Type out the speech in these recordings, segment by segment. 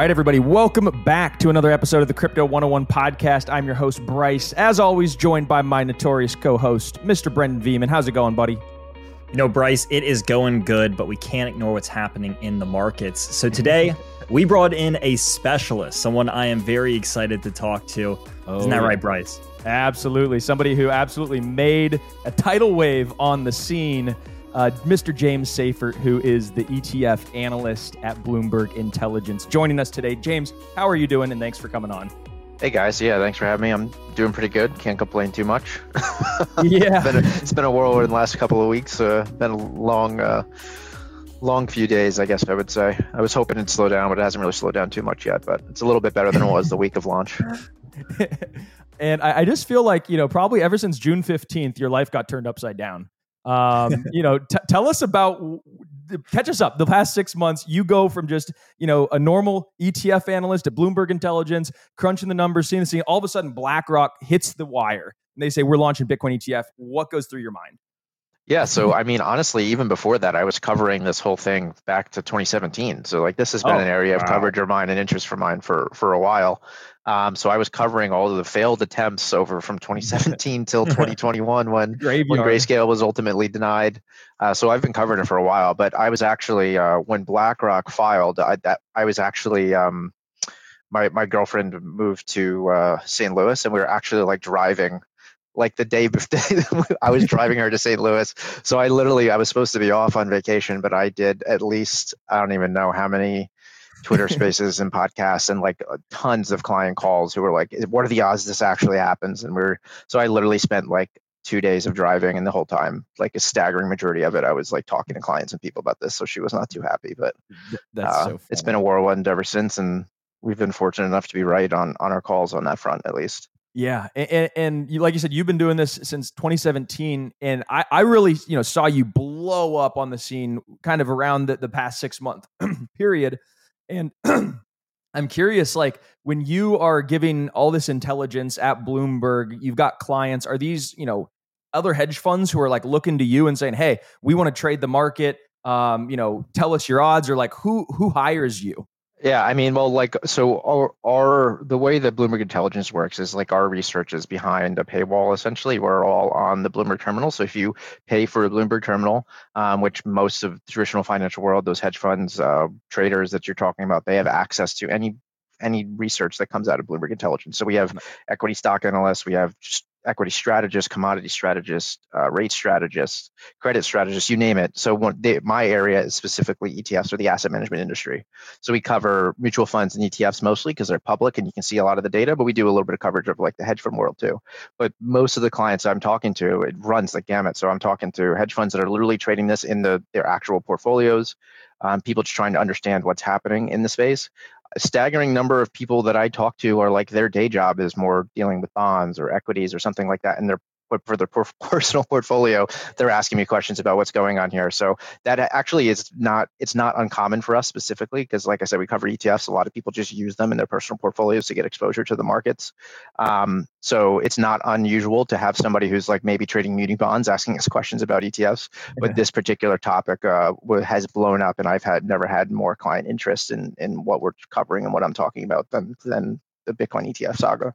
right, everybody, welcome back to another episode of the Crypto 101 podcast. I'm your host, Bryce, as always, joined by my notorious co host, Mr. Brendan Veeman. How's it going, buddy? You know, Bryce, it is going good, but we can't ignore what's happening in the markets. So today, we brought in a specialist, someone I am very excited to talk to. Oh, Isn't that oh, right, Bryce? Absolutely. Somebody who absolutely made a tidal wave on the scene. Uh, Mr. James Seyffart, who is the ETF analyst at Bloomberg Intelligence, joining us today. James, how are you doing? And thanks for coming on. Hey guys, yeah, thanks for having me. I'm doing pretty good. Can't complain too much. yeah, it's, been a, it's been a whirlwind the last couple of weeks. Uh, been a long, uh, long few days, I guess I would say. I was hoping it'd slow down, but it hasn't really slowed down too much yet. But it's a little bit better than it was the week of launch. and I, I, just feel like you know, probably ever since June fifteenth, your life got turned upside down. Um, you know, t- tell us about catch us up. The past six months, you go from just you know a normal ETF analyst at Bloomberg Intelligence, crunching the numbers, seeing the scene. All of a sudden, BlackRock hits the wire, and they say we're launching Bitcoin ETF. What goes through your mind? Yeah, so I mean, honestly, even before that, I was covering this whole thing back to 2017. So like, this has been oh, an area wow. of coverage of mine and interest for mine for for a while. Um, so I was covering all of the failed attempts over from 2017 till 2021 when, when Grayscale was ultimately denied. Uh, so I've been covering it for a while. But I was actually uh, when BlackRock filed, I, that, I was actually um, my my girlfriend moved to uh, St. Louis, and we were actually like driving like the day before I was driving her to St. Louis. So I literally I was supposed to be off on vacation, but I did at least I don't even know how many Twitter spaces and podcasts and like uh, tons of client calls who were like, what are the odds this actually happens? And we're so I literally spent like two days of driving and the whole time like a staggering majority of it i was like talking to clients and people about this so she was not too happy but uh, so it's been a whirlwind ever since and we've been fortunate enough to be right on on our calls on that front at least yeah, and, and you, like you said, you've been doing this since 2017, and I, I really, you know, saw you blow up on the scene kind of around the, the past six month period, and I'm curious, like when you are giving all this intelligence at Bloomberg, you've got clients. Are these, you know, other hedge funds who are like looking to you and saying, "Hey, we want to trade the market"? Um, you know, tell us your odds, or like who who hires you? Yeah, I mean, well, like, so our, our the way that Bloomberg Intelligence works is like our research is behind a paywall. Essentially, we're all on the Bloomberg terminal. So if you pay for a Bloomberg terminal, um, which most of the traditional financial world, those hedge funds, uh, traders that you're talking about, they have access to any any research that comes out of Bloomberg Intelligence. So we have equity stock analysts, we have just equity strategist, commodity strategist, uh, rate strategist, credit strategist, you name it. So one, they, my area is specifically ETFs or the asset management industry. So we cover mutual funds and ETFs mostly because they're public and you can see a lot of the data, but we do a little bit of coverage of like the hedge fund world too. But most of the clients I'm talking to, it runs the gamut. So I'm talking to hedge funds that are literally trading this in the, their actual portfolios. Um, people just trying to understand what's happening in the space a staggering number of people that I talk to are like their day job is more dealing with bonds or equities or something like that, and they're for their personal portfolio, they're asking me questions about what's going on here. So that actually is not it's not uncommon for us specifically because, like I said, we cover ETFs. A lot of people just use them in their personal portfolios to get exposure to the markets. Um, so it's not unusual to have somebody who's like maybe trading muni bonds asking us questions about ETFs. But this particular topic uh, has blown up, and I've had never had more client interest in in what we're covering and what I'm talking about than than the Bitcoin ETF saga.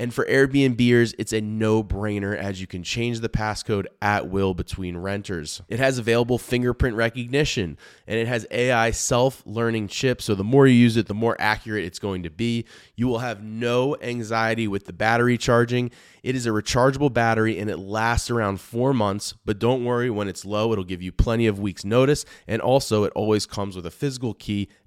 And for Airbnbers, it's a no brainer as you can change the passcode at will between renters. It has available fingerprint recognition and it has AI self learning chip. So the more you use it, the more accurate it's going to be. You will have no anxiety with the battery charging. It is a rechargeable battery and it lasts around four months, but don't worry, when it's low, it'll give you plenty of weeks' notice. And also, it always comes with a physical key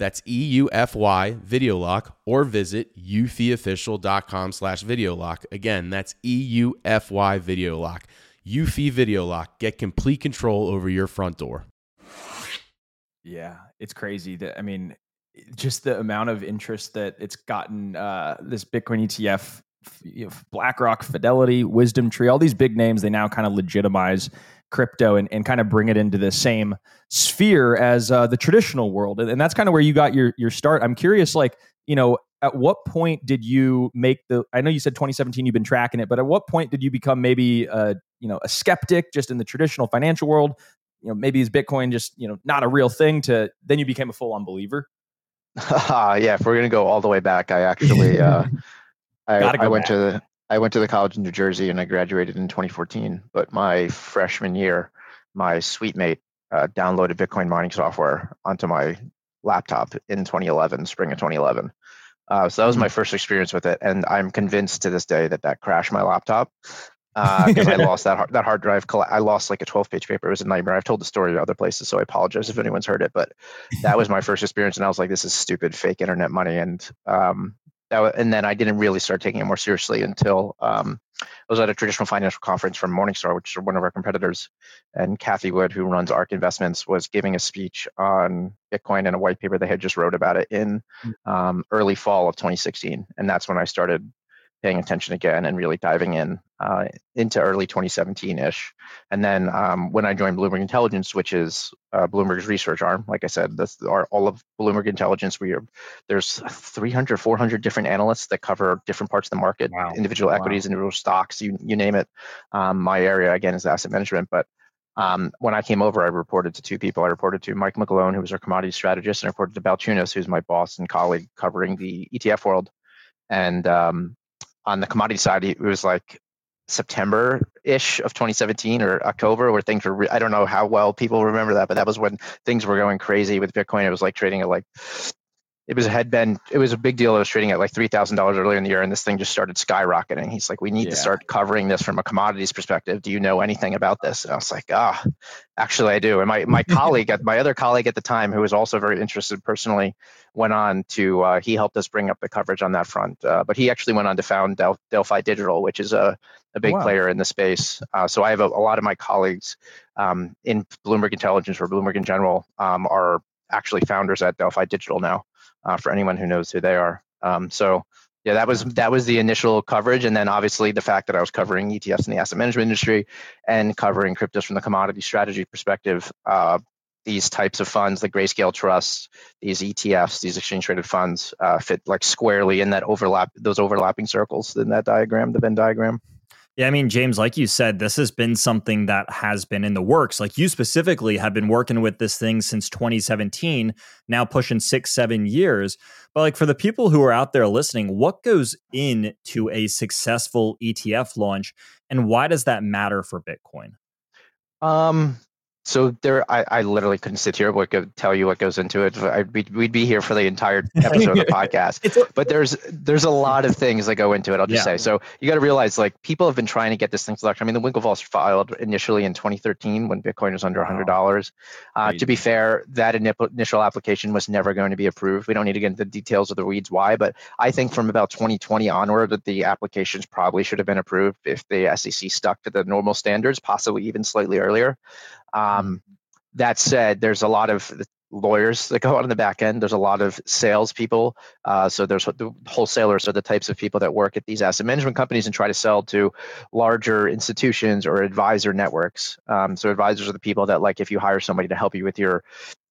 That's E-U-F-Y Video Lock or visit eufyofficial.com slash video lock. Again, that's E-U-F-Y Video Lock. Eufy Video Lock. Get complete control over your front door. Yeah, it's crazy that I mean, just the amount of interest that it's gotten. Uh, this Bitcoin ETF, BlackRock, Fidelity, Wisdom Tree, all these big names, they now kind of legitimize crypto and, and kind of bring it into the same sphere as uh, the traditional world. And, and that's kind of where you got your your start. I'm curious, like you know, at what point did you make the? I know you said 2017, you've been tracking it, but at what point did you become maybe a you know a skeptic just in the traditional financial world? You know, maybe is Bitcoin just you know not a real thing? To then you became a full on believer. yeah, if we're gonna go all the way back, I actually uh, I, I went back. to the I went to the college in New Jersey and I graduated in 2014. But my freshman year, my suite mate uh, downloaded Bitcoin mining software onto my laptop in 2011, spring of 2011. Uh, so that was my hmm. first experience with it, and I'm convinced to this day that that crashed my laptop because uh, I lost that hard, that hard drive. I lost like a 12 page paper. It was a nightmare. I've told the story to other places, so I apologize if anyone's heard it. But that was my first experience, and I was like, "This is stupid, fake internet money." And um, that, and then I didn't really start taking it more seriously until um, I was at a traditional financial conference from Morningstar, which is one of our competitors, and Cathie Wood, who runs ARK Investments, was giving a speech on Bitcoin and a white paper they had just wrote about it in hmm. um, early fall of 2016, and that's when I started paying attention again and really diving in uh, into early 2017-ish. And then um, when I joined Bloomberg Intelligence, which is uh, Bloomberg's research arm, like I said, that's our, all of Bloomberg Intelligence. We are there's 300, 400 different analysts that cover different parts of the market, wow. individual equities, wow. individual stocks, you you name it. Um, my area again is asset management, but um, when I came over, I reported to two people. I reported to Mike McGlone, who was our commodity strategist, and I reported to Balchunas, who's my boss and colleague covering the ETF world. And um, on the commodity side, it was like September ish of 2017 or October, where things were. Re- I don't know how well people remember that, but that was when things were going crazy with Bitcoin. It was like trading at like it was a had been it was a big deal. It was trading at like three thousand dollars earlier in the year, and this thing just started skyrocketing. He's like, "We need yeah. to start covering this from a commodities perspective. Do you know anything about this?" And I was like, "Ah, oh, actually, I do." And my my colleague, my other colleague at the time, who was also very interested personally, went on to uh, he helped us bring up the coverage on that front. Uh, but he actually went on to found Del- Delphi Digital, which is a a big oh, wow. player in the space. Uh, so I have a, a, lot of my colleagues um, in Bloomberg Intelligence or Bloomberg in general um, are actually founders at Delphi Digital now uh, for anyone who knows who they are. Um, so yeah, that was that was the initial coverage, and then obviously the fact that I was covering ETFs in the asset management industry and covering cryptos from the commodity strategy perspective. Uh, these types of funds, the grayscale trusts, these ETFs, these exchange traded funds, uh, fit like squarely in that overlap, those overlapping circles in that diagram, the Venn diagram. Yeah, I mean, James, like you said, this has been something that has been in the works. Like you specifically have been working with this thing since 2017, now pushing six, seven years. But like for the people who are out there listening, what goes into a successful ETF launch and why does that matter for Bitcoin? Um, so there, I, I literally couldn't sit here but could tell you what goes into it. I'd be, we'd be here for the entire episode of the podcast. but there's there's a lot of things that go into it. I'll just yeah. say. So you got to realize, like, people have been trying to get this thing selected. I mean, the Winklevoss filed initially in 2013 when Bitcoin was under $100. Wow. Uh, to be fair, that initial application was never going to be approved. We don't need to get into the details of the weeds why, but I think from about 2020 onward, that the applications probably should have been approved if the SEC stuck to the normal standards, possibly even slightly earlier. Um, that said, there's a lot of lawyers that go on in the back end. There's a lot of salespeople. Uh, so there's the wholesalers are the types of people that work at these asset management companies and try to sell to larger institutions or advisor networks. Um, so advisors are the people that like if you hire somebody to help you with your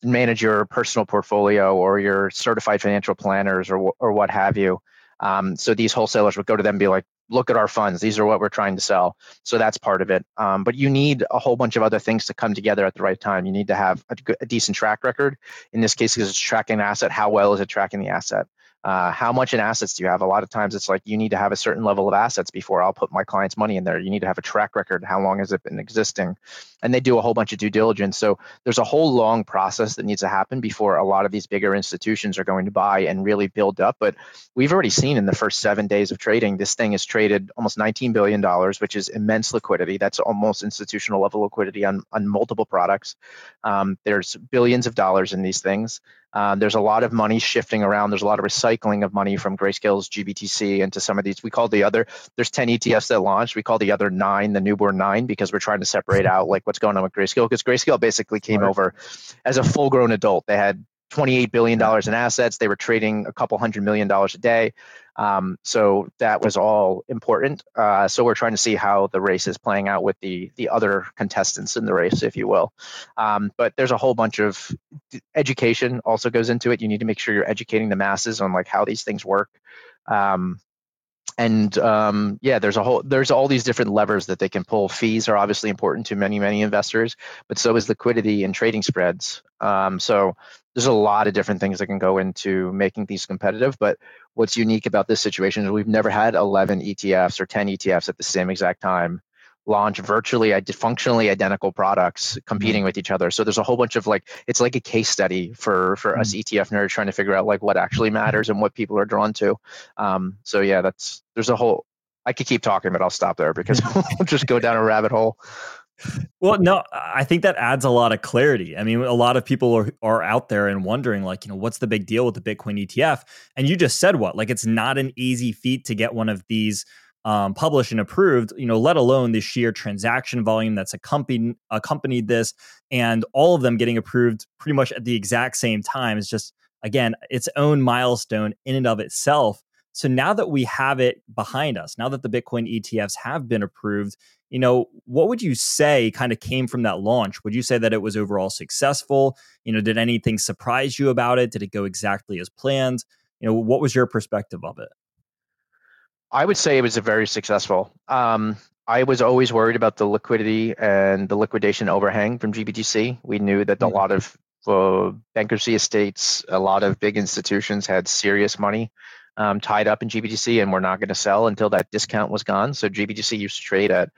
manage your personal portfolio or your certified financial planners or or what have you. Um, so these wholesalers would go to them and be like, look at our funds. These are what we're trying to sell. So that's part of it. Um, but you need a whole bunch of other things to come together at the right time. You need to have a, a decent track record. In this case, because it's tracking an asset, how well is it tracking the asset? Uh, how much in assets do you have? A lot of times it's like you need to have a certain level of assets before I'll put my client's money in there. You need to have a track record. How long has it been existing? And they do a whole bunch of due diligence. So there's a whole long process that needs to happen before a lot of these bigger institutions are going to buy and really build up. But we've already seen in the first seven days of trading, this thing has traded almost $19 billion, which is immense liquidity. That's almost institutional level liquidity on, on multiple products. Um, there's billions of dollars in these things. Uh, there's a lot of money shifting around. There's a lot of recycling of money from Grayscale's GBTC into some of these. We call the other. There's 10 ETFs that launched. We call the other nine the newborn nine because we're trying to separate out like what's going on with Grayscale because Grayscale basically came right. over as a full-grown adult. They had 28 billion dollars in assets. They were trading a couple hundred million dollars a day. Um, so that was all important. Uh, so we're trying to see how the race is playing out with the the other contestants in the race, if you will. Um, but there's a whole bunch of education also goes into it. You need to make sure you're educating the masses on like how these things work. Um, and um, yeah, there's a whole there's all these different levers that they can pull. Fees are obviously important to many many investors, but so is liquidity and trading spreads. Um, so there's a lot of different things that can go into making these competitive. But what's unique about this situation is we've never had 11 ETFs or 10 ETFs at the same exact time launch virtually functionally identical products competing mm-hmm. with each other. So there's a whole bunch of like it's like a case study for for mm-hmm. us ETF nerds trying to figure out like what actually matters and what people are drawn to. Um, so yeah, that's there's a whole. I could keep talking, but I'll stop there because we'll just go down a rabbit hole. Well, no, I think that adds a lot of clarity. I mean, a lot of people are, are out there and wondering, like, you know, what's the big deal with the Bitcoin ETF? And you just said what? Like, it's not an easy feat to get one of these um, published and approved, you know, let alone the sheer transaction volume that's accompanied accompanied this, and all of them getting approved pretty much at the exact same time is just again its own milestone in and of itself. So now that we have it behind us, now that the Bitcoin ETFs have been approved, you know, what would you say kind of came from that launch? Would you say that it was overall successful? You know, did anything surprise you about it? Did it go exactly as planned? You know, what was your perspective of it? I would say it was a very successful. Um, I was always worried about the liquidity and the liquidation overhang from GBTC. We knew that mm-hmm. a lot of uh, bankruptcy estates, a lot of big institutions had serious money um, tied up in GBTC and were not going to sell until that discount was gone. So GBTC used to trade at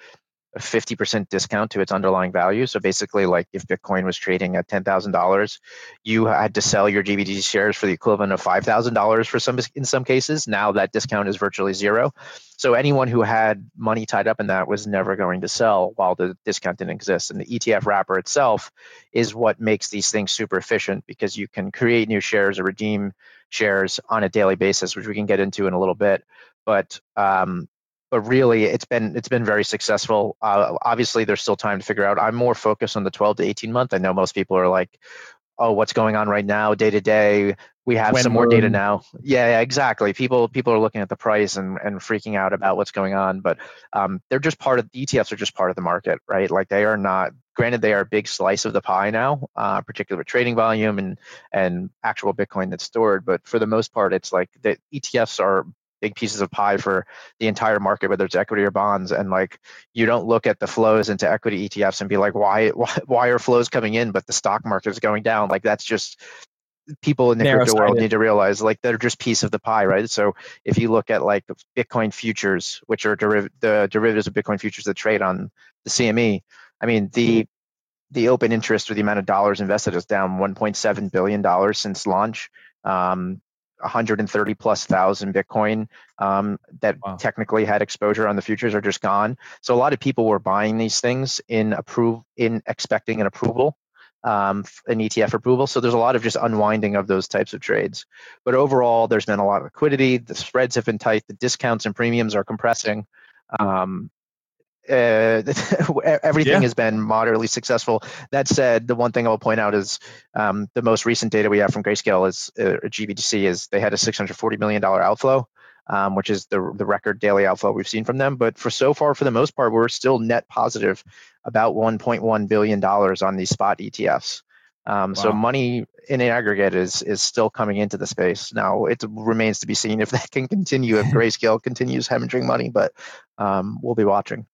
a 50% discount to its underlying value. So basically, like if Bitcoin was trading at $10,000, you had to sell your GBTC shares for the equivalent of $5,000 for some in some cases. Now that discount is virtually zero. So anyone who had money tied up in that was never going to sell while the discount didn't exist. And the ETF wrapper itself is what makes these things super efficient because you can create new shares or redeem shares on a daily basis, which we can get into in a little bit. But um, but really it's been it's been very successful. Uh, obviously there's still time to figure out. I'm more focused on the 12 to 18 month. I know most people are like oh what's going on right now day to day? We have when some more data now. Yeah, yeah, exactly. People people are looking at the price and, and freaking out about what's going on but um, they're just part of the etfs are just part of the market right? Like they are not granted they are a big slice of the pie now uh, particularly with trading volume and and actual bitcoin that's stored but for the most part it's like the etfs are big pieces of pie for the entire market, whether it's equity or bonds. And like you don't look at the flows into equity ETFs and be like, why why, why are flows coming in, but the stock market is going down? Like that's just people in the crypto world need to realize like they're just piece of the pie, right? So if you look at like Bitcoin futures, which are deriv- the derivatives of Bitcoin futures that trade on the CME, I mean the the open interest or the amount of dollars invested is down 1.7 billion dollars since launch. Um, 130 plus thousand Bitcoin um, that wow. technically had exposure on the futures are just gone. So a lot of people were buying these things in approve in expecting an approval, um, an ETF approval. So there's a lot of just unwinding of those types of trades. But overall, there's been a lot of liquidity. The spreads have been tight. The discounts and premiums are compressing. Um, uh, everything yeah. has been moderately successful. That said, the one thing I'll point out is um, the most recent data we have from Grayscale is uh, GBTC is they had a 640 million dollar outflow, um, which is the the record daily outflow we've seen from them. But for so far, for the most part, we're still net positive, about 1.1 billion dollars on these spot ETFs. Um, wow. So money in aggregate is is still coming into the space. Now it remains to be seen if that can continue if Grayscale continues hemorrhaging money, but um, we'll be watching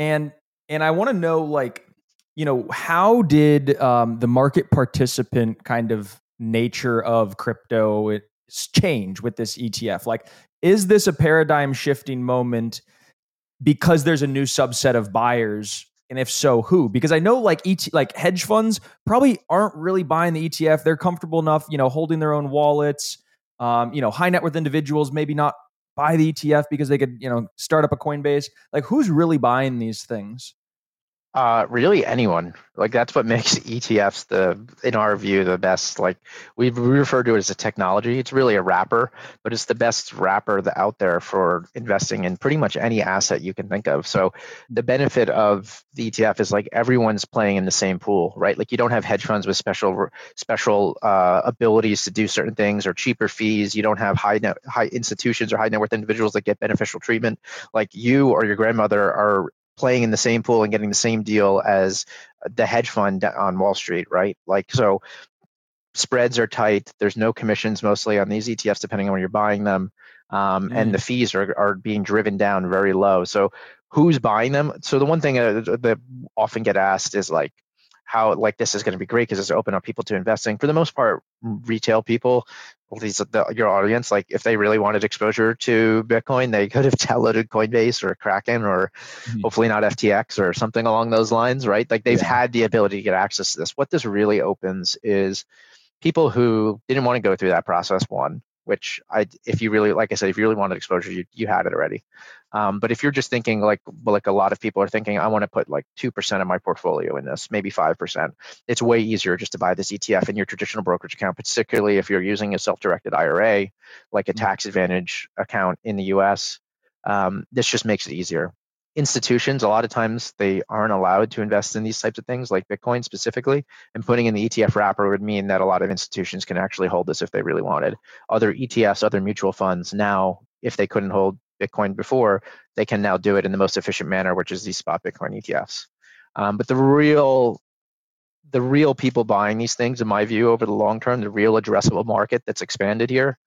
and and I want to know like you know how did um, the market participant kind of nature of crypto change with this ETF? Like, is this a paradigm shifting moment because there's a new subset of buyers? And if so, who? Because I know like ET, like hedge funds probably aren't really buying the ETF. They're comfortable enough, you know, holding their own wallets. Um, you know, high net worth individuals maybe not buy the ETF because they could, you know, start up a Coinbase. Like, who's really buying these things? Uh, really anyone. Like that's what makes ETFs the, in our view, the best. Like we refer to it as a technology. It's really a wrapper, but it's the best wrapper out there for investing in pretty much any asset you can think of. So the benefit of the ETF is like everyone's playing in the same pool, right? Like you don't have hedge funds with special special uh, abilities to do certain things or cheaper fees. You don't have high net, high institutions or high net worth individuals that get beneficial treatment. Like you or your grandmother are playing in the same pool and getting the same deal as the hedge fund on Wall Street, right? Like so spreads are tight. There's no commissions mostly on these ETFs depending on when you're buying them. Um, mm. and the fees are, are being driven down very low. So who's buying them? So the one thing uh, that often get asked is like, how like this is going to be great because it's open up people to investing. For the most part, retail people, these the, your audience, like if they really wanted exposure to Bitcoin, they could have downloaded Coinbase or Kraken or mm-hmm. hopefully not FTX or something along those lines, right? Like they've yeah. had the ability to get access to this. What this really opens is people who didn't want to go through that process. One, which I, if you really, like I said, if you really wanted exposure, you you had it already. Um, but if you're just thinking like like a lot of people are thinking, I want to put like two percent of my portfolio in this, maybe five percent. It's way easier just to buy this ETF in your traditional brokerage account, particularly if you're using a self-directed IRA, like a mm-hmm. tax advantage account in the U.S. Um, this just makes it easier. Institutions, a lot of times they aren't allowed to invest in these types of things, like Bitcoin specifically. And putting in the ETF wrapper would mean that a lot of institutions can actually hold this if they really wanted. Other ETFs, other mutual funds now if they couldn't hold Bitcoin before, they can now do it in the most efficient manner, which is these spot Bitcoin ETFs. Um, but the real the real people buying these things, in my view, over the long term, the real addressable market that's expanded here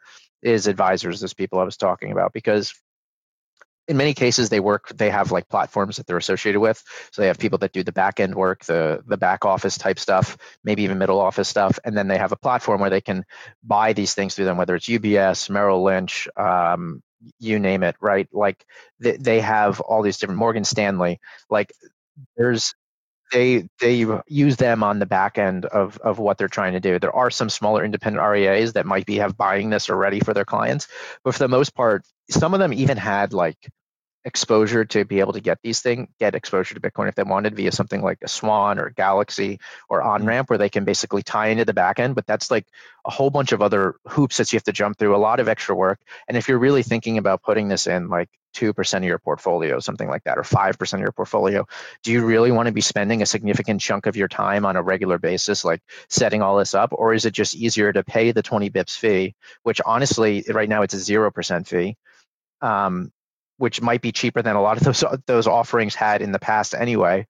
is advisors, those people I was talking about, because in many cases they work they have like platforms that they're associated with so they have people that do the back end work the the back office type stuff maybe even middle office stuff and then they have a platform where they can buy these things through them whether it's ubs merrill lynch um, you name it, right? Like they, they have all these different Morgan Stanley. Like there's they they use them on the back end of of what they're trying to do. There are some smaller independent RIAs that might be have buying this already for their clients, but for the most part, some of them even had like exposure to be able to get these things, get exposure to Bitcoin if they wanted via something like a Swan or Galaxy or mm-hmm. OnRamp, where they can basically tie into the back end. But that's like a whole bunch of other hoops that you have to jump through, a lot of extra work. And if you're really thinking about putting this in like 2% of your portfolio, something like that, or 5% of your portfolio, do you really want to be spending a significant chunk of your time on a regular basis, like setting all this up? Or is it just easier to pay the 20 bips fee, which honestly, right now it's a 0% fee? Um, which might be cheaper than a lot of those those offerings had in the past anyway.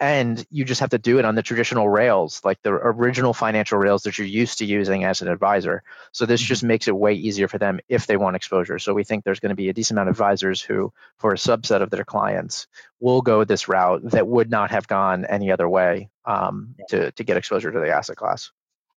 And you just have to do it on the traditional rails, like the original financial rails that you're used to using as an advisor. So this just mm-hmm. makes it way easier for them if they want exposure. So we think there's going to be a decent amount of advisors who, for a subset of their clients, will go this route that would not have gone any other way um, to to get exposure to the asset class.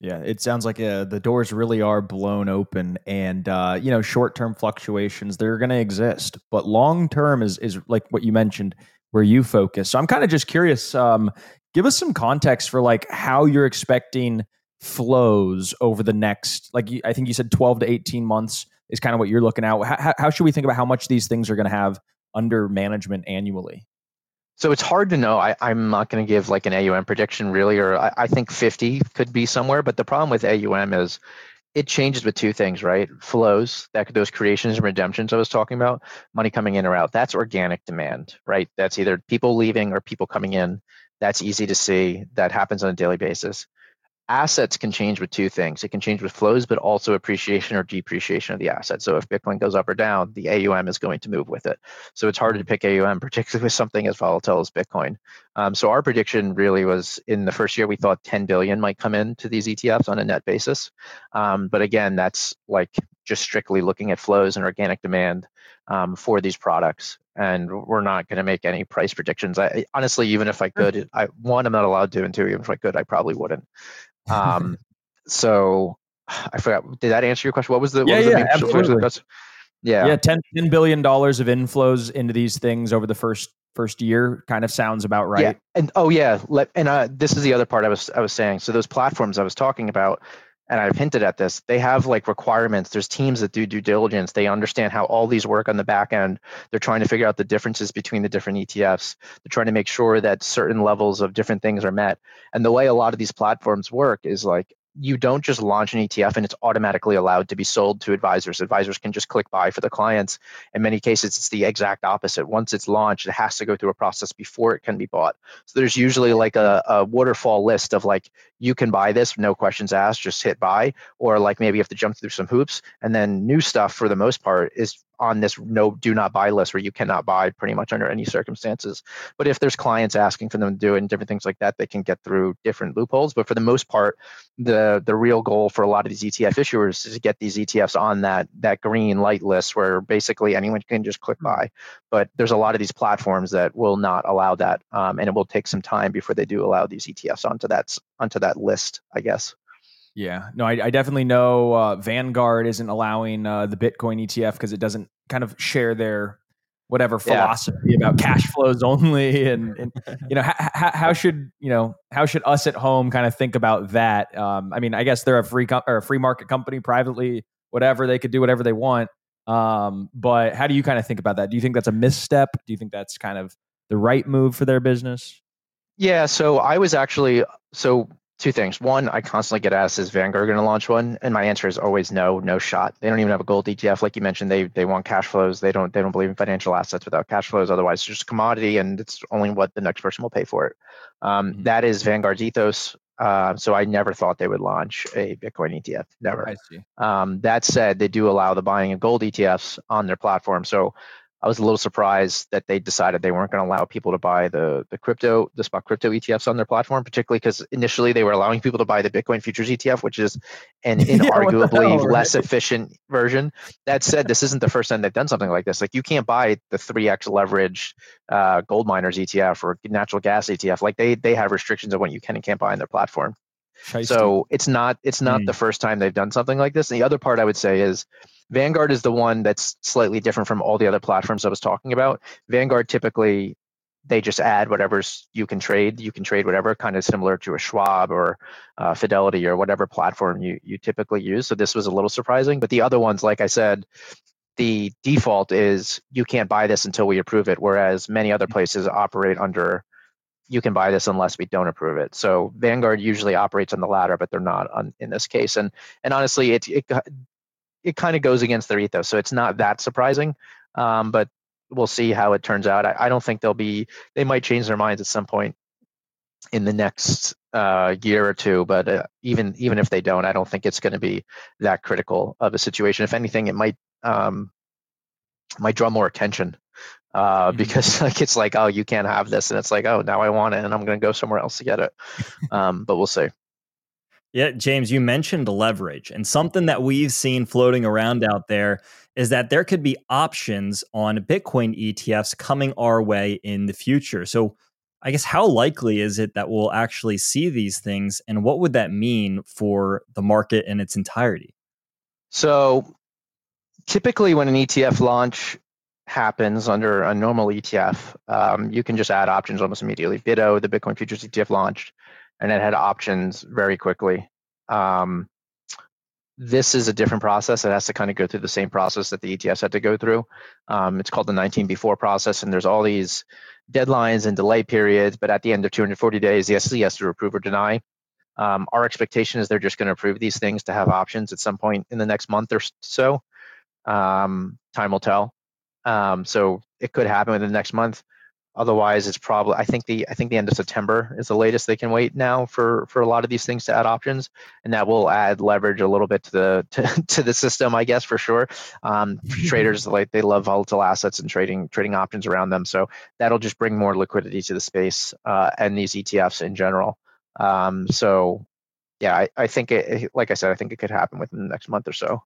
Yeah, it sounds like uh, the doors really are blown open, and uh, you know, short-term fluctuations they're going to exist, but long-term is is like what you mentioned, where you focus. So I'm kind of just curious. Um, give us some context for like how you're expecting flows over the next, like I think you said, 12 to 18 months is kind of what you're looking at. How, how should we think about how much these things are going to have under management annually? So it's hard to know. I, am not going to give like an AUM prediction really, or I, I, think 50 could be somewhere. But the problem with AUM is it changes with two things, right? Flows, that those creations and redemptions I was talking about, money coming in or out. That's organic demand, right? That's either people leaving or people coming in. That's easy to see. That happens on a daily basis assets can change with two things. It can change with flows, but also appreciation or depreciation of the asset. So if Bitcoin goes up or down, the AUM is going to move with it. So it's harder to pick AUM, particularly with something as volatile as Bitcoin. Um, so our prediction really was in the first year we thought 10 billion might come into these ETFs on a net basis. Um, but again, that's like just strictly looking at flows and organic demand um, for these products. And we're not going to make any price predictions. I honestly, even if I could, I one, I'm not allowed to, and two, even if I could, I probably wouldn't. Um, so I forgot. Did that answer your question? What was the yeah was yeah the absolutely. yeah yeah 10, 10 billion dollars of inflows into these things over the first first year kind of sounds about right. Yeah, and oh yeah, let, and uh, this is the other part I was I was saying. So those platforms I was talking about, and I've hinted at this, they have like requirements. There's teams that do due diligence. They understand how all these work on the back end. They're trying to figure out the differences between the different ETFs. They're trying to make sure that certain levels of different things are met. And the way a lot of these platforms work is like you don't just launch an ETF and it's automatically allowed to be sold to advisors. Advisors can just click buy for the clients. In many cases, it's the exact opposite. Once it's launched, it has to go through a process before it can be bought. So there's usually like a, a waterfall list of like, you can buy this, no questions asked, just hit buy. Or like maybe you have to jump through some hoops. And then new stuff for the most part is on this no do not buy list where you cannot buy pretty much under any circumstances. But if there's clients asking for them to do it and different things like that, they can get through different loopholes. But for the most part, the the real goal for a lot of these ETF issuers is to get these ETFs on that that green light list where basically anyone can just click buy. But there's a lot of these platforms that will not allow that, um, and it will take some time before they do allow these ETFs onto that onto that list, I guess. Yeah, no, I, I definitely know uh, Vanguard isn't allowing uh, the Bitcoin ETF because it doesn't kind of share their whatever philosophy yeah. about cash flows only, and, and you know how, how should you know how should us at home kind of think about that? Um, I mean, I guess they're a free com- or a free market company, privately, whatever they could do whatever they want. Um, but how do you kind of think about that? Do you think that's a misstep? Do you think that's kind of the right move for their business? Yeah, so I was actually so two things. One, I constantly get asked, is Vanguard going to launch one? And my answer is always no, no shot. They don't even have a gold ETF, like you mentioned. They they want cash flows. They don't they don't believe in financial assets without cash flows. Otherwise, it's just a commodity, and it's only what the next person will pay for it. Um, mm-hmm. that is Vanguard's ethos. Uh, so I never thought they would launch a Bitcoin ETF. Never. I see. Um, that said, they do allow the buying of gold ETFs on their platform. So I was a little surprised that they decided they weren't going to allow people to buy the the crypto, the spot crypto ETFs on their platform, particularly because initially they were allowing people to buy the Bitcoin futures ETF, which is an inarguably hell, less right? efficient version. That said, this isn't the first time they've done something like this. Like you can't buy the 3x leverage uh, gold miners ETF or natural gas ETF. Like they they have restrictions on what you can and can't buy on their platform. So it's not it's not mm. the first time they've done something like this. And the other part I would say is Vanguard is the one that's slightly different from all the other platforms I was talking about. Vanguard typically they just add whatever's you can trade. You can trade whatever, kind of similar to a Schwab or uh, Fidelity or whatever platform you you typically use. So this was a little surprising. But the other ones, like I said, the default is you can't buy this until we approve it. Whereas many other places operate under you can buy this unless we don't approve it. So Vanguard usually operates on the latter, but they're not on, in this case. And and honestly, it it it kind of goes against their ethos, so it's not that surprising. Um, but we'll see how it turns out. I, I, don't think they'll be. They might change their minds at some point in the next uh, year or two. But uh, even even if they don't, I don't think it's going to be that critical of a situation. If anything, it might um, might draw more attention uh, mm-hmm. because like it's like oh you can't have this and it's like oh now I want it and I'm going to go somewhere else to get it. Um, but we'll see. Yeah, James, you mentioned leverage, and something that we've seen floating around out there is that there could be options on Bitcoin ETFs coming our way in the future. So, I guess how likely is it that we'll actually see these things, and what would that mean for the market in its entirety? So, typically, when an ETF launch happens under a normal ETF, um, you can just add options almost immediately. BITO, the Bitcoin futures ETF, launched, and it had options very quickly. Um, this is a different process. It has to kind of go through the same process that the ETFs had to go through. Um, it's called the 19b4 process, and there's all these deadlines and delay periods. But at the end of 240 days, the SEC has to approve or deny. Um, our expectation is they're just going to approve these things to have options at some point in the next month or so. Um, time will tell. Um, so it could happen within the next month. Otherwise, it's probably I think the I think the end of September is the latest they can wait now for for a lot of these things to add options, and that will add leverage a little bit to the to, to the system, I guess for sure. Um, traders like they love volatile assets and trading trading options around them, so that'll just bring more liquidity to the space uh, and these ETFs in general. Um, so yeah, I, I think it like I said, I think it could happen within the next month or so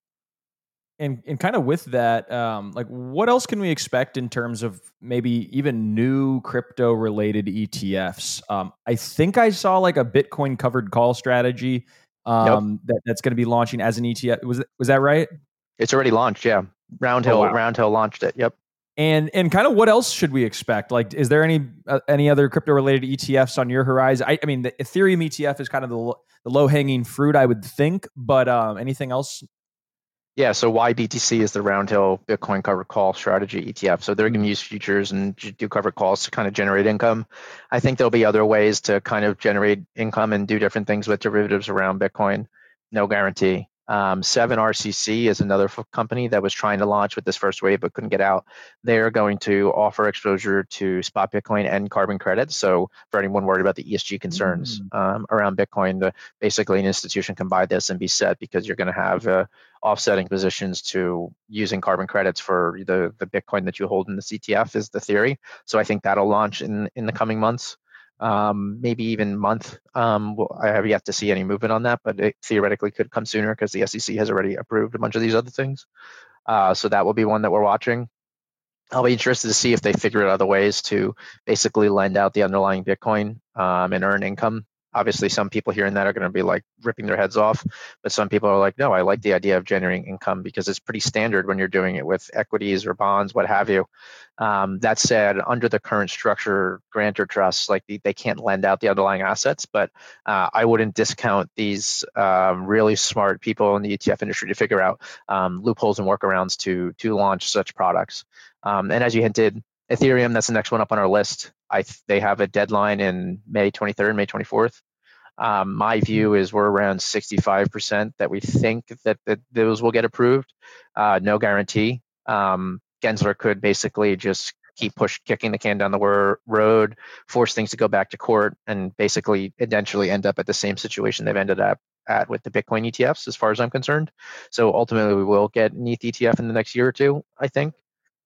and and kind of with that, um, like what else can we expect in terms of maybe even new crypto related ETFs? Um, I think I saw like a Bitcoin covered call strategy um, yep. that, that's going to be launching as an ETF. Was was that right? It's already launched. Yeah, Roundhill oh, wow. Roundhill launched it. Yep. And and kind of what else should we expect? Like, is there any uh, any other crypto related ETFs on your horizon? I, I, mean, the Ethereum ETF is kind of the, the low hanging fruit, I would think. But um, anything else yeah, so YBTC is the Roundhill Bitcoin covered call strategy ETF. So they're going to mm-hmm. use futures and do covered calls to kind of generate income. I think there'll be other ways to kind of generate income and do different things with derivatives around Bitcoin. No guarantee. Um, 7RCC is another f- company that was trying to launch with this first wave but couldn't get out. They're going to offer exposure to spot Bitcoin and carbon credits. So for anyone worried about the ESG concerns mm. um, around Bitcoin, the, basically an institution can buy this and be set because you're going to have uh, offsetting positions to using carbon credits for the the Bitcoin that you hold in the ETF is the theory. So I think that'll launch in in the coming months um, maybe even month. Um, well, I have yet to see any movement on that, but it theoretically could come sooner because the SEC has already approved a bunch of these other things. Uh, so that will be one that we're watching. I'll be interested to see if they figure out other ways to basically lend out the underlying Bitcoin um, and earn income obviously some people hearing that are going to be like ripping their heads off but some people are like no i like the idea of generating income because it's pretty standard when you're doing it with equities or bonds what have you um, that said under the current structure grantor trusts like they, they can't lend out the underlying assets but uh, i wouldn't discount these um, really smart people in the etf industry to figure out um, loopholes and workarounds to to launch such products um, and as you hinted Ethereum, that's the next one up on our list. I they have a deadline in May 23rd, May 24th. Um, my view is we're around 65% that we think that, that those will get approved. Uh, no guarantee. Um, Gensler could basically just keep push kicking the can down the road, force things to go back to court, and basically eventually end up at the same situation they've ended up at with the Bitcoin ETFs, as far as I'm concerned. So ultimately, we will get an ETH ETF in the next year or two, I think.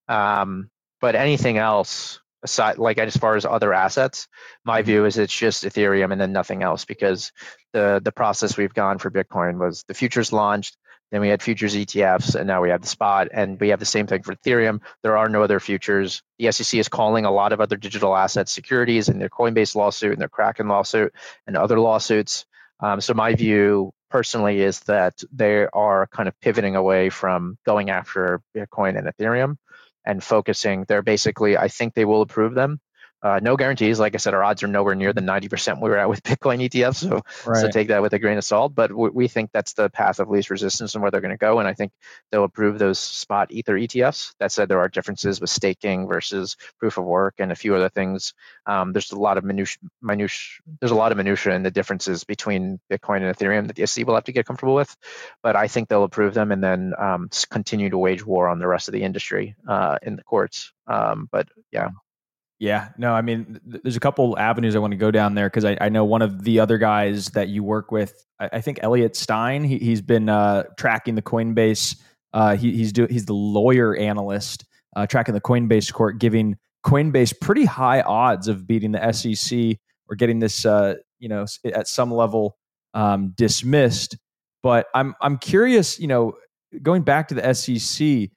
Um, but anything else aside, like as far as other assets, my mm-hmm. view is it's just Ethereum and then nothing else because the the process we've gone for Bitcoin was the futures launched, then we had futures ETFs, and now we have the spot, and we have the same thing for Ethereum. There are no other futures. The SEC is calling a lot of other digital asset securities in their Coinbase lawsuit and their Kraken lawsuit and other lawsuits. Um, so my view personally is that they are kind of pivoting away from going after Bitcoin and Ethereum and focusing. They're basically, I think they will approve them, Uh, no guarantees. Like I said, our odds are nowhere near the 90% we were at with Bitcoin ETFs. So, right. so take that with a grain of salt. But we, we think that's the path of least resistance and where they're going to go. And I think they'll approve those spot Ether ETFs. That said, there are differences with staking versus proof of work and a few other things. Um, there's a lot of minutia, minutia. There's a lot of minutia in the differences between Bitcoin and Ethereum that the SEC will have to get comfortable with. But I think they'll approve them and then um, continue to wage war on the rest of the industry uh, in the courts. Um, but yeah. Yeah, no, I mean, th- there's a couple avenues I want to go down there because I, I, know one of the other guys that you work with, I, I think Elliott Stein, he, has been uh, tracking the Coinbase. Uh, he, he's do, he's the lawyer analyst uh, tracking the Coinbase court, giving Coinbase pretty high odds of beating the SEC or getting this, uh, you know, at some level um, dismissed. But I'm I'm curious, you know, going back to the SEC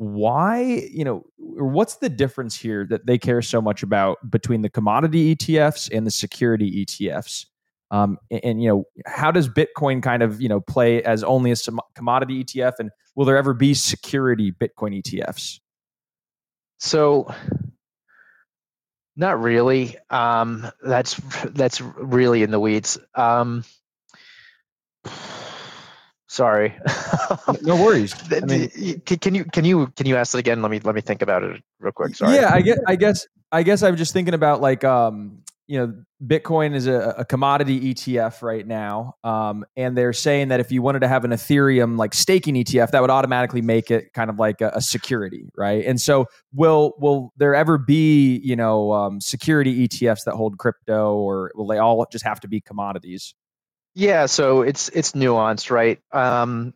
why you know what's the difference here that they care so much about between the commodity etfs and the security etfs um, and, and, you know how does bitcoin kind of you know play as only a commodity etf and will there ever be security bitcoin etfs so not really. Um, that's that's really in the weeds. Um, Sorry. no worries. I mean, can you can you can you ask it again? Let me let me think about it real quick. Sorry. Yeah, I guess I guess I guess I'm just thinking about like um you know Bitcoin is a, a commodity ETF right now, um, and they're saying that if you wanted to have an Ethereum like staking ETF, that would automatically make it kind of like a, a security, right? And so, will will there ever be you know um, security ETFs that hold crypto, or will they all just have to be commodities? Yeah, so it's it's nuanced, right? Um,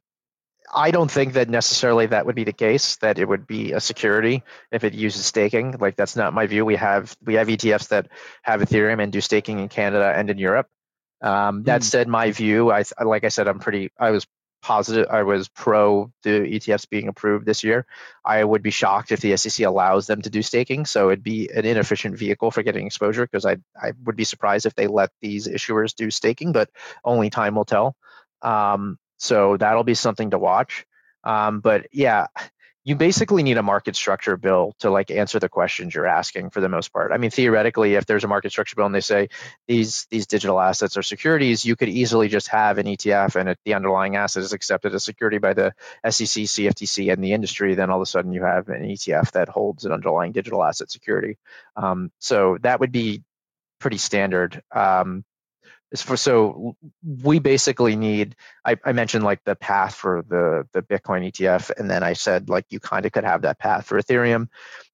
I don't think that necessarily that would be the case. That it would be a security if it uses staking. Like that's not my view. We have we have ETFs that have Ethereum and do staking in Canada and in Europe. Um, that mm. said, my view, I like I said, I'm pretty. I was positive I was pro the ETFs being approved this year. I would be shocked if the SEC allows them to do staking. So it'd be an inefficient vehicle for getting exposure because I I would be surprised if they let these issuers do staking, but only time will tell. Um, so that'll be something to watch. Um, but yeah, you basically need a market structure bill to like answer the questions you're asking for the most part. I mean, theoretically, if there's a market structure bill and they say these these digital assets are securities, you could easily just have an ETF and if the underlying asset is accepted as security by the SEC, CFTC, and the industry. Then all of a sudden you have an ETF that holds an underlying digital asset security. Um, so that would be pretty standard. Um, for so we basically need I, I, mentioned like the path for the the bitcoin etf and then i said like you kind of could have that path for ethereum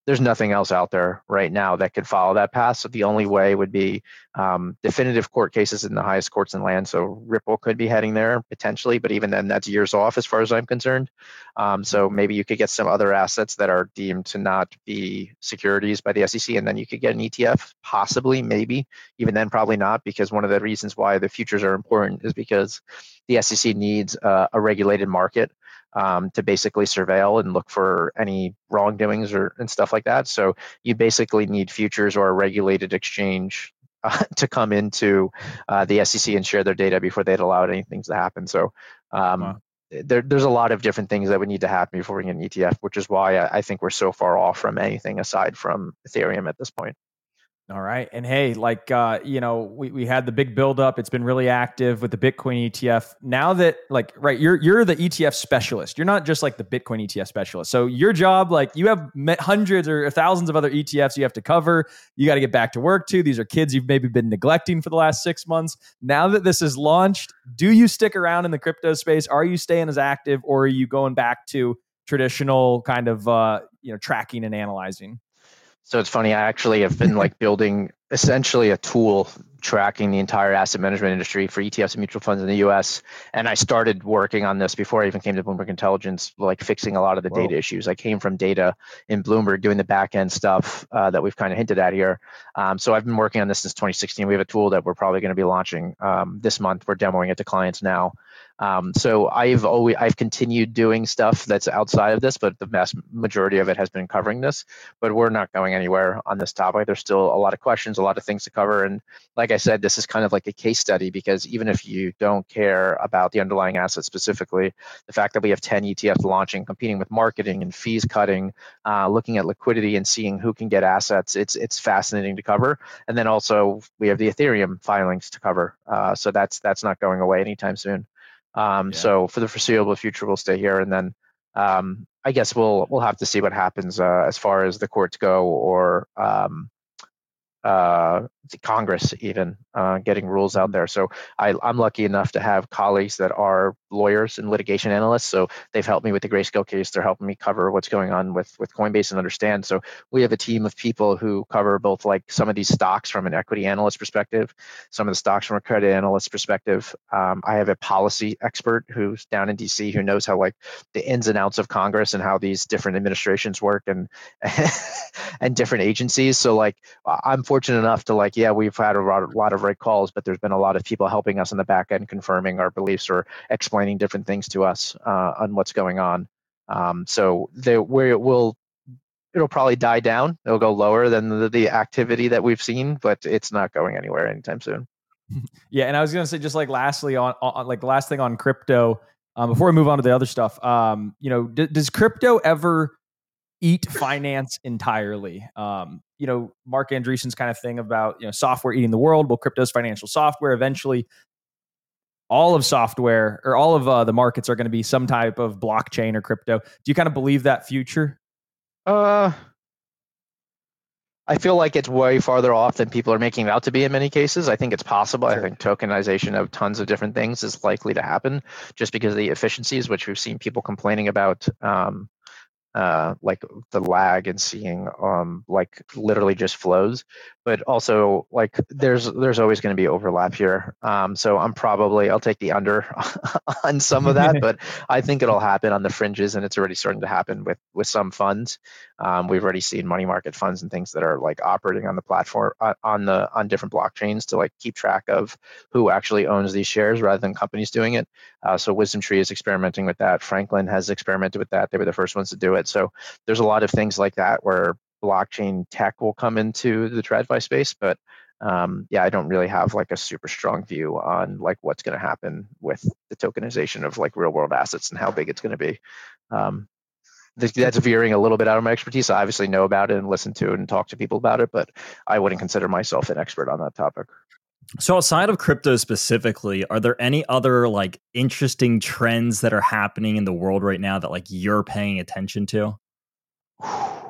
there's nothing else out there right now that could follow that path. So the only way would be um, definitive court cases in the highest courts in land. So Ripple could be heading there potentially, but even then, that's years off as far as I'm concerned. Um, so maybe you could get some other assets that are deemed to not be securities by the SEC, and then you could get an ETF, possibly, maybe. Even then, probably not, because one of the reasons why the futures are important is because the SEC needs uh, a regulated market um, to basically surveil and look for any wrongdoings or and stuff like that. So you basically need futures or a regulated exchange uh, to come into uh, the SEC and share their data before they'd allow anything to happen. So um, wow. there, there's a lot of different things that would need to happen before we get an ETF, which is why I, I think we're so far off from anything aside from Ethereum at this point. All right. And hey, like uh, you know, we, we had the big buildup. It's been really active with the Bitcoin ETF. Now that like right, you're you're the ETF specialist. You're not just like the Bitcoin ETF specialist. So your job, like you have hundreds or thousands of other ETFs you have to cover. You got to get back to work too. These are kids you've maybe been neglecting for the last six months. Now that this is launched, do you stick around in the crypto space? Are you staying as active or are you going back to traditional kind of uh, you know tracking and analyzing? So it's funny. I actually have been like building essentially a tool tracking the entire asset management industry for ETFs and mutual funds in the US. And I started working on this before I even came to Bloomberg Intelligence, like fixing a lot of the Whoa. data issues. I came from data in Bloomberg doing the back end stuff uh, that we've kind of hinted at here. Um, so I've been working on this since 2016. We have a tool that we're probably going to be launching um, this month. We're demoing it to clients now. Um, so I've always I've continued doing stuff that's outside of this, but the vast majority of it has been covering this. But we're not going anywhere on this topic. There's still a lot of questions, a lot of things to cover, and like I said, this is kind of like a case study because even if you don't care about the underlying asset specifically, the fact that we have 10 ETFs launching, competing with marketing and fees cutting, uh, looking at liquidity and seeing who can get assets, it's it's fascinating to cover. And then also we have the Ethereum filings to cover, uh, so that's that's not going away anytime soon. Um, yeah. So for the foreseeable future, we'll stay here, and then um, I guess we'll we'll have to see what happens uh, as far as the courts go, or um, uh, Congress even uh, getting rules out there. So I, am lucky enough to have colleagues that are lawyers and litigation analysts. So they've helped me with the grayscale case. They're helping me cover what's going on with with Coinbase and understand. So we have a team of people who cover both like some of these stocks from an equity analyst perspective, some of the stocks from a credit analyst perspective. Um, I have a policy expert who's down in DC who knows how like the ins and outs of Congress and how these different administrations work and and different agencies. So like I'm fortunate enough to like yeah we've had a lot, a lot of right calls, but there's been a lot of people helping us in the back end confirming our beliefs or explaining different things to us uh, on what's going on. Um, so the, where it will it'll probably die down. It'll go lower than the, the activity that we've seen, but it's not going anywhere anytime soon. yeah, and I was going to say just like lastly on, on like last thing on crypto um, before we move on to the other stuff. Um, you know, d- does crypto ever eat finance entirely? Um, you know, Marc Andreessen's kind of thing about you know software eating the world. Well, crypto's financial software eventually all of software or all of uh, the markets are going to be some type of blockchain or crypto. Do you kind of believe that future? Uh, I feel like it's way farther off than people are making it out to be in many cases. I think it's possible. Sure. I think tokenization of tons of different things is likely to happen just because of the efficiencies, which we've seen people complaining about um, uh, like the lag and seeing um, like literally just flows but also like there's there's always going to be overlap here. Um, so i'm probably i'll take the under on some of that but i think it'll happen on the fringes and it's already starting to happen with with some funds. Um, we've already seen money market funds and things that are like operating on the platform uh, on the on different blockchains to like keep track of who actually owns these shares rather than companies doing it. Uh, so WisdomTree is experimenting with that. Franklin has experimented with that. They were the first ones to do it. So there's a lot of things like that where blockchain tech will come into the TradFi space, but um, yeah, I don't really have like a super strong view on like what's going to happen with the tokenization of like real world assets and how big it's going to be. Um, that's veering a little bit out of my expertise. I obviously know about it and listen to it and talk to people about it, but I wouldn't consider myself an expert on that topic. So outside of crypto specifically, are there any other like interesting trends that are happening in the world right now that like you're paying attention to?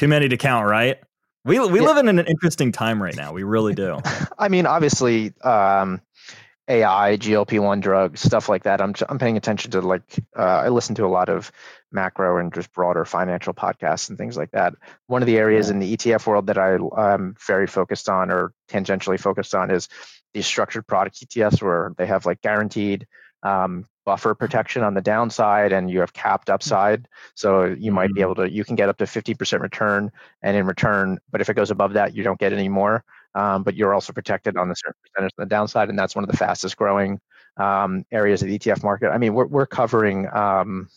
Too many to count, right? We we yeah. live in an interesting time right now. We really do. I mean, obviously, um, AI, GLP one drugs, stuff like that. I'm I'm paying attention to like uh, I listen to a lot of macro and just broader financial podcasts and things like that. One of the areas yeah. in the ETF world that I am very focused on or tangentially focused on is these structured product ETFs where they have like guaranteed um, buffer protection on the downside and you have capped upside. So you might be mm. able to, you can get up to 50% return. And in return, but if it goes above that, you don't get any more. Um, but you're also protected on the certain percentage on the downside. And that's one of the fastest growing um, areas of the ETF market. I mean, we're, we're covering, um,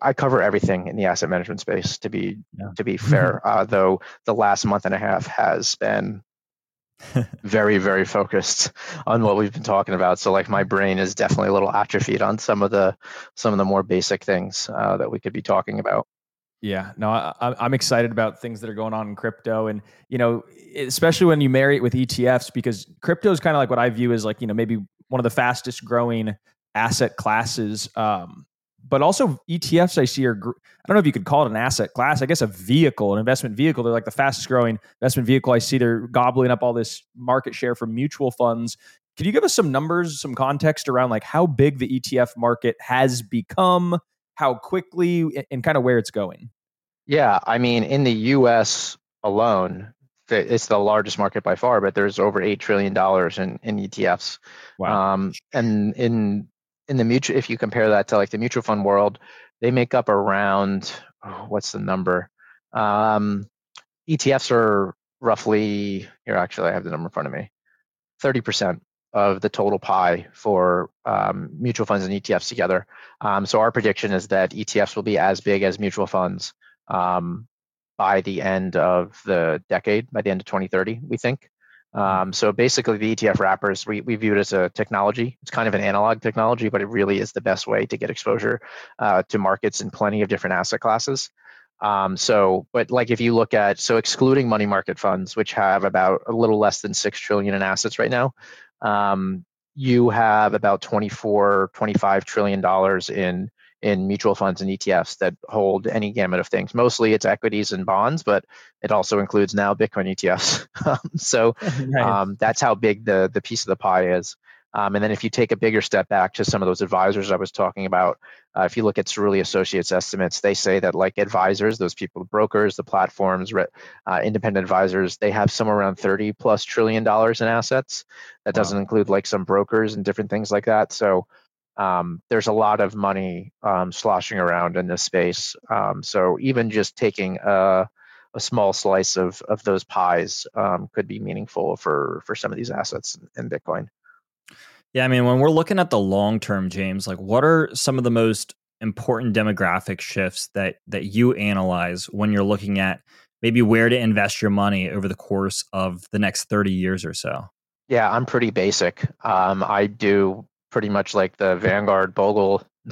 I cover everything in the asset management space to be, yeah. to be fair, uh, though the last month and a half has been very very focused on what we've been talking about. So like my brain is definitely a little atrophied on some of the some of the more basic things uh, that we could be talking about. Yeah. No I, i'm excited about things that are going on in crypto. And you know especially when you marry it with etfs because crypto is kind of like what i view as like you know maybe one of the fastest growing asset classes um, but also ETFs I see are I don't know if you could call it an asset class. I guess a vehicle, an investment vehicle. They're like the fastest growing investment vehicle I see. They're gobbling up all this market share from mutual funds. Can you give us some numbers, some context around like how big the ETF market has become, how quickly, and kind of where it's going? Yeah, I mean, in the U.S. alone, it's the largest market by far, but there's over eight trillion dollars in, in ETFs. Wow. Um, and in in the mutual, if you compare that to like the mutual fund world, they make up around oh, what's the number? Um, ETFs are roughly here. Actually, I have the number in front of me. Thirty percent of the total pie for um, mutual funds and ETFs together. Um, so our prediction is that ETFs will be as big as mutual funds um, by the end of the decade, by the end of 2030, we think. Hmm. Um, so basically, the ETF wrappers we, we view it as a technology. It's kind of an analog technology, but it really is the best way to get exposure uh, to markets in plenty of different asset classes. Um, so, but like if you look at so excluding money market funds, which have about a little less than six trillion in assets right now, um, you have about 24, 25 trillion dollars in in mutual funds and ETFs that hold any gamut of things. Mostly it's equities and bonds, but it also includes now Bitcoin ETFs. so right. um, that's how big the the piece of the pie is. Um, and then if you take a bigger step back to some of those advisors I was talking about, uh, if you look at Cerulli Associates estimates, they say that like advisors, those people, the brokers, the platforms, uh, independent advisors, they have somewhere around 30 plus trillion dollars in assets. That doesn't include like some brokers and different things like that. So um, there's a lot of money um, sloshing around in this space. Um, so even just taking a, a, small slice of, of those pies um, could be meaningful for for some of these assets in Bitcoin. Yeah, I mean, when we're looking at the long term, James, like what are some of the most important demographic shifts that that you analyze when you're looking at maybe where to invest your money over the course of the next 30 years or so? Yeah, I'm pretty basic. Um, I do pretty much like the Vanguard Bogle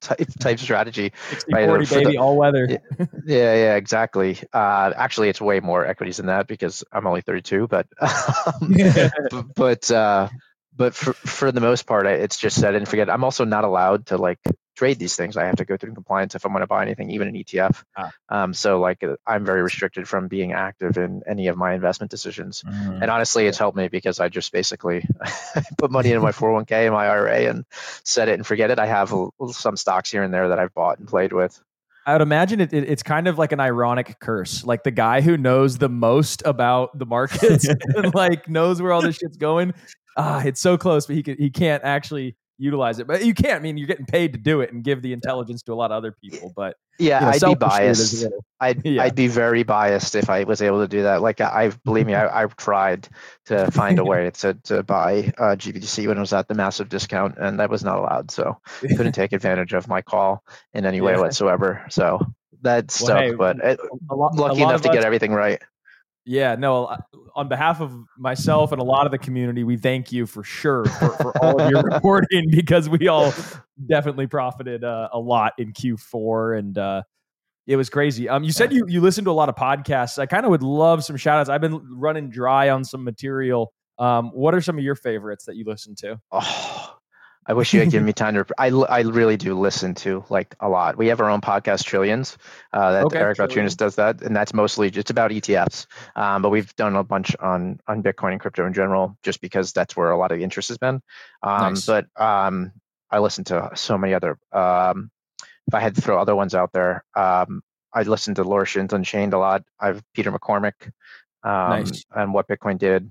type type strategy. 60, right? 40 baby the, all weather. yeah, yeah, exactly. Uh, actually, it's way more equities than that because I'm only 32. But um, but uh, but for for the most part, it's just set and forget. I'm also not allowed to like trade these things. I have to go through compliance if I'm going to buy anything, even an ETF. Ah. Um, so like uh, I'm very restricted from being active in any of my investment decisions. Mm. And honestly, it's helped me because I just basically put money in my 401k and my IRA and set it and forget it. I have some stocks here and there that I've bought and played with. I would imagine it, it, it's kind of like an ironic curse. Like the guy who knows the most about the markets and like knows where all this shit's going. Ah, it's so close, but he can, he can't actually utilize it. But you can't. I mean, you're getting paid to do it and give the intelligence to a lot of other people. But yeah, you know, I'd be biased. I'd yeah. I'd be very biased if I was able to do that. Like I, believe me, I, I've tried to find a way to to buy uh, GBTC when it was at the massive discount, and that was not allowed. So couldn't take advantage of my call in any way yeah. whatsoever. So that well, hey, but it, lot, lucky enough to us, get everything right. Yeah, no, on behalf of myself and a lot of the community, we thank you for sure for, for all of your reporting because we all definitely profited uh, a lot in Q4 and uh, it was crazy. Um, you said you you listened to a lot of podcasts. I kind of would love some shout outs. I've been running dry on some material. Um, what are some of your favorites that you listen to? Oh, I wish you had given me time to. I, I really do listen to like a lot. We have our own podcast, Trillions. Uh, that okay, Eric Balchunas does that, and that's mostly just about ETFs. Um, but we've done a bunch on on Bitcoin and crypto in general, just because that's where a lot of the interest has been. Um, nice. But um, I listen to so many other. Um, if I had to throw other ones out there, um, I listen to Laura Shin's Unchained a lot. I've Peter McCormack, um, nice. and what Bitcoin did.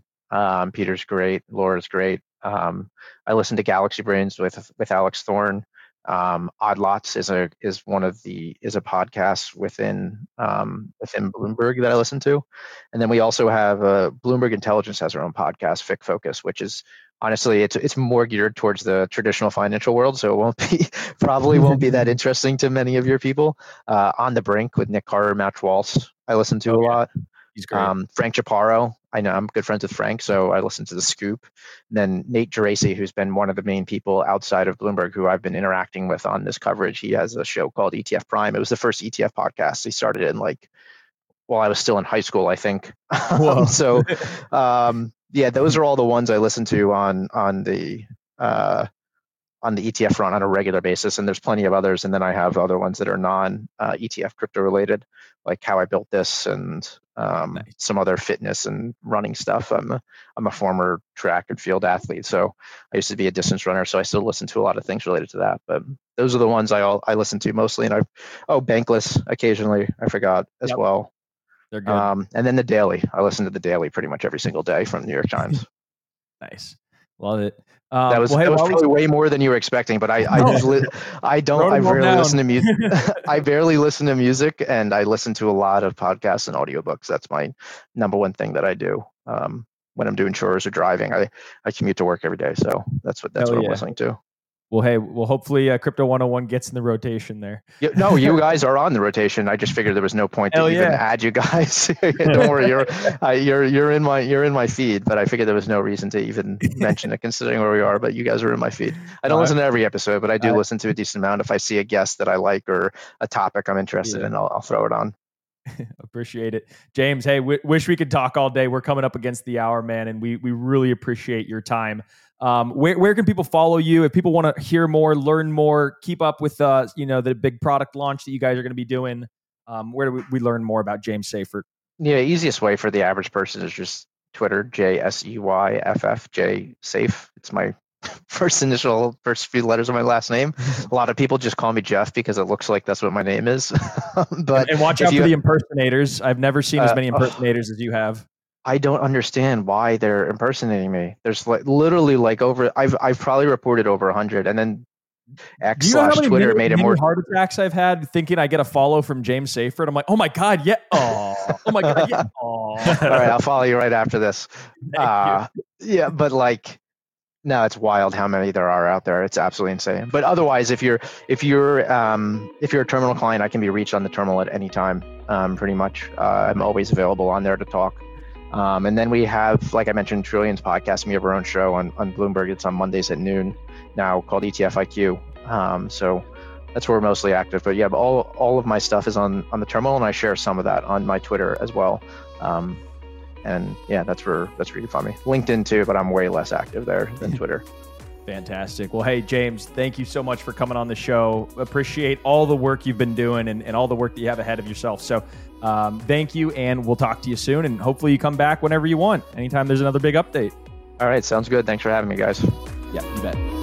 Peter's great. Laura's great. Um, I listen to Galaxy Brains with with Alex Thorn. Um, Odd Lots is a is one of the is a podcast within um, within Bloomberg that I listen to, and then we also have uh, Bloomberg Intelligence has their own podcast, FICC Focus, which is honestly it's it's more geared towards the traditional financial world, so it won't be probably won't be that interesting to many of your people. Uh, On the Brink with Nic Carter, Matt Walsh, I listen to a lot. He's great. Um, Frank Chaparro, I know I'm good friends with Frank, so I listen to the Scoop. And then Nate Geraci, who's been one of the main people outside of Bloomberg who I've been interacting with on this coverage. He has a show called ETF Prime. It was the first ETF podcast. He started it in like while I was still in high school, I think. so, um, yeah, those are all the ones I listen to on on the uh, on the ETF front on a regular basis, and there's plenty of others. And then I have other ones that are non uh, ETF crypto related, like how I built this and um, nice. some other fitness and running stuff. I'm a, I'm a former track and field athlete, so I used to be a distance runner, so I still listen to a lot of things related to that. But those are the ones I all I listen to mostly, and I oh Bankless occasionally I forgot as yep. well. They're good. Um, and then the Daily. I listen to the Daily pretty much every single day from the New York Times. nice, love it. Um, that was, well, hey, that was probably way more than you were expecting, but I I, No. li- I don't I rarely down. listen to music. I barely listen to music, and I listen to a lot of podcasts and audiobooks. That's my number one thing that I do um, when I'm doing chores or driving. I I commute to work every day, so that's what that's Hell what yeah. I'm listening to. Well, hey, well, hopefully, uh, Crypto 101 gets in the rotation there. No, you guys are on the rotation. I just figured there was no point to Hell even yeah. add you guys. Don't worry, you're uh, you're you're in my you're in my feed, but I figured there was no reason to even mention it considering where we are. But you guys are in my feed. I don't I- listen to every episode, but I do listen to a decent amount. If I see a guest that I like or a topic I'm interested Yeah. in, I'll, I'll throw it on. Appreciate it, James. Hey, w- wish we could talk all day. We're coming up against the hour, man, and we we really appreciate your time. Um, where where can people follow you if people want to hear more, learn more, keep up with uh you know the big product launch that you guys are going to be doing? Um, where do we, we learn more about James Seyffart? Yeah, easiest way for the average person is just Twitter, J S E Y F F J Safe. It's my first initial, first few letters of my last name. A lot of people just call me Jeff because it looks like that's what my name is. but and watch out you- for the impersonators. I've never seen as Uh, many oh. impersonators as you have. I don't understand why they're impersonating me. There's like literally like over I've I've probably reported over hundred, and then X you know how slash many Twitter mini- made it more. heart attacks I've had thinking I get a follow from James Seyffart? I'm like, oh my god, yeah, oh, oh my god, yeah, oh. All right, I'll follow you right after this. Uh, yeah, but like, no, it's wild how many there are out there. It's absolutely insane. But otherwise, if you're if you're um, if you're a terminal client, I can be reached on the terminal at any time. Um, pretty much, uh, I'm always available on there to talk. Um, and then we have, like I mentioned, Trillions podcast. We have our own show on on Bloomberg. It's on Mondays at noon now, called E ETF IQ. Um, so that's where we're mostly active. But yeah, but all all of my stuff is on on the terminal, and I share some of that on my Twitter as well. Um, and yeah, that's where that's where you can find me. LinkedIn too, but I'm way less active there than Twitter. Fantastic. Well, hey, James, thank you so much for coming on the show. Appreciate all the work you've been doing and, and all the work that you have ahead of yourself. So, um, thank you, and we'll talk to you soon. And hopefully, you come back whenever you want, anytime there's another big update. All right, sounds good. Thanks for having me, guys. Yeah, you bet.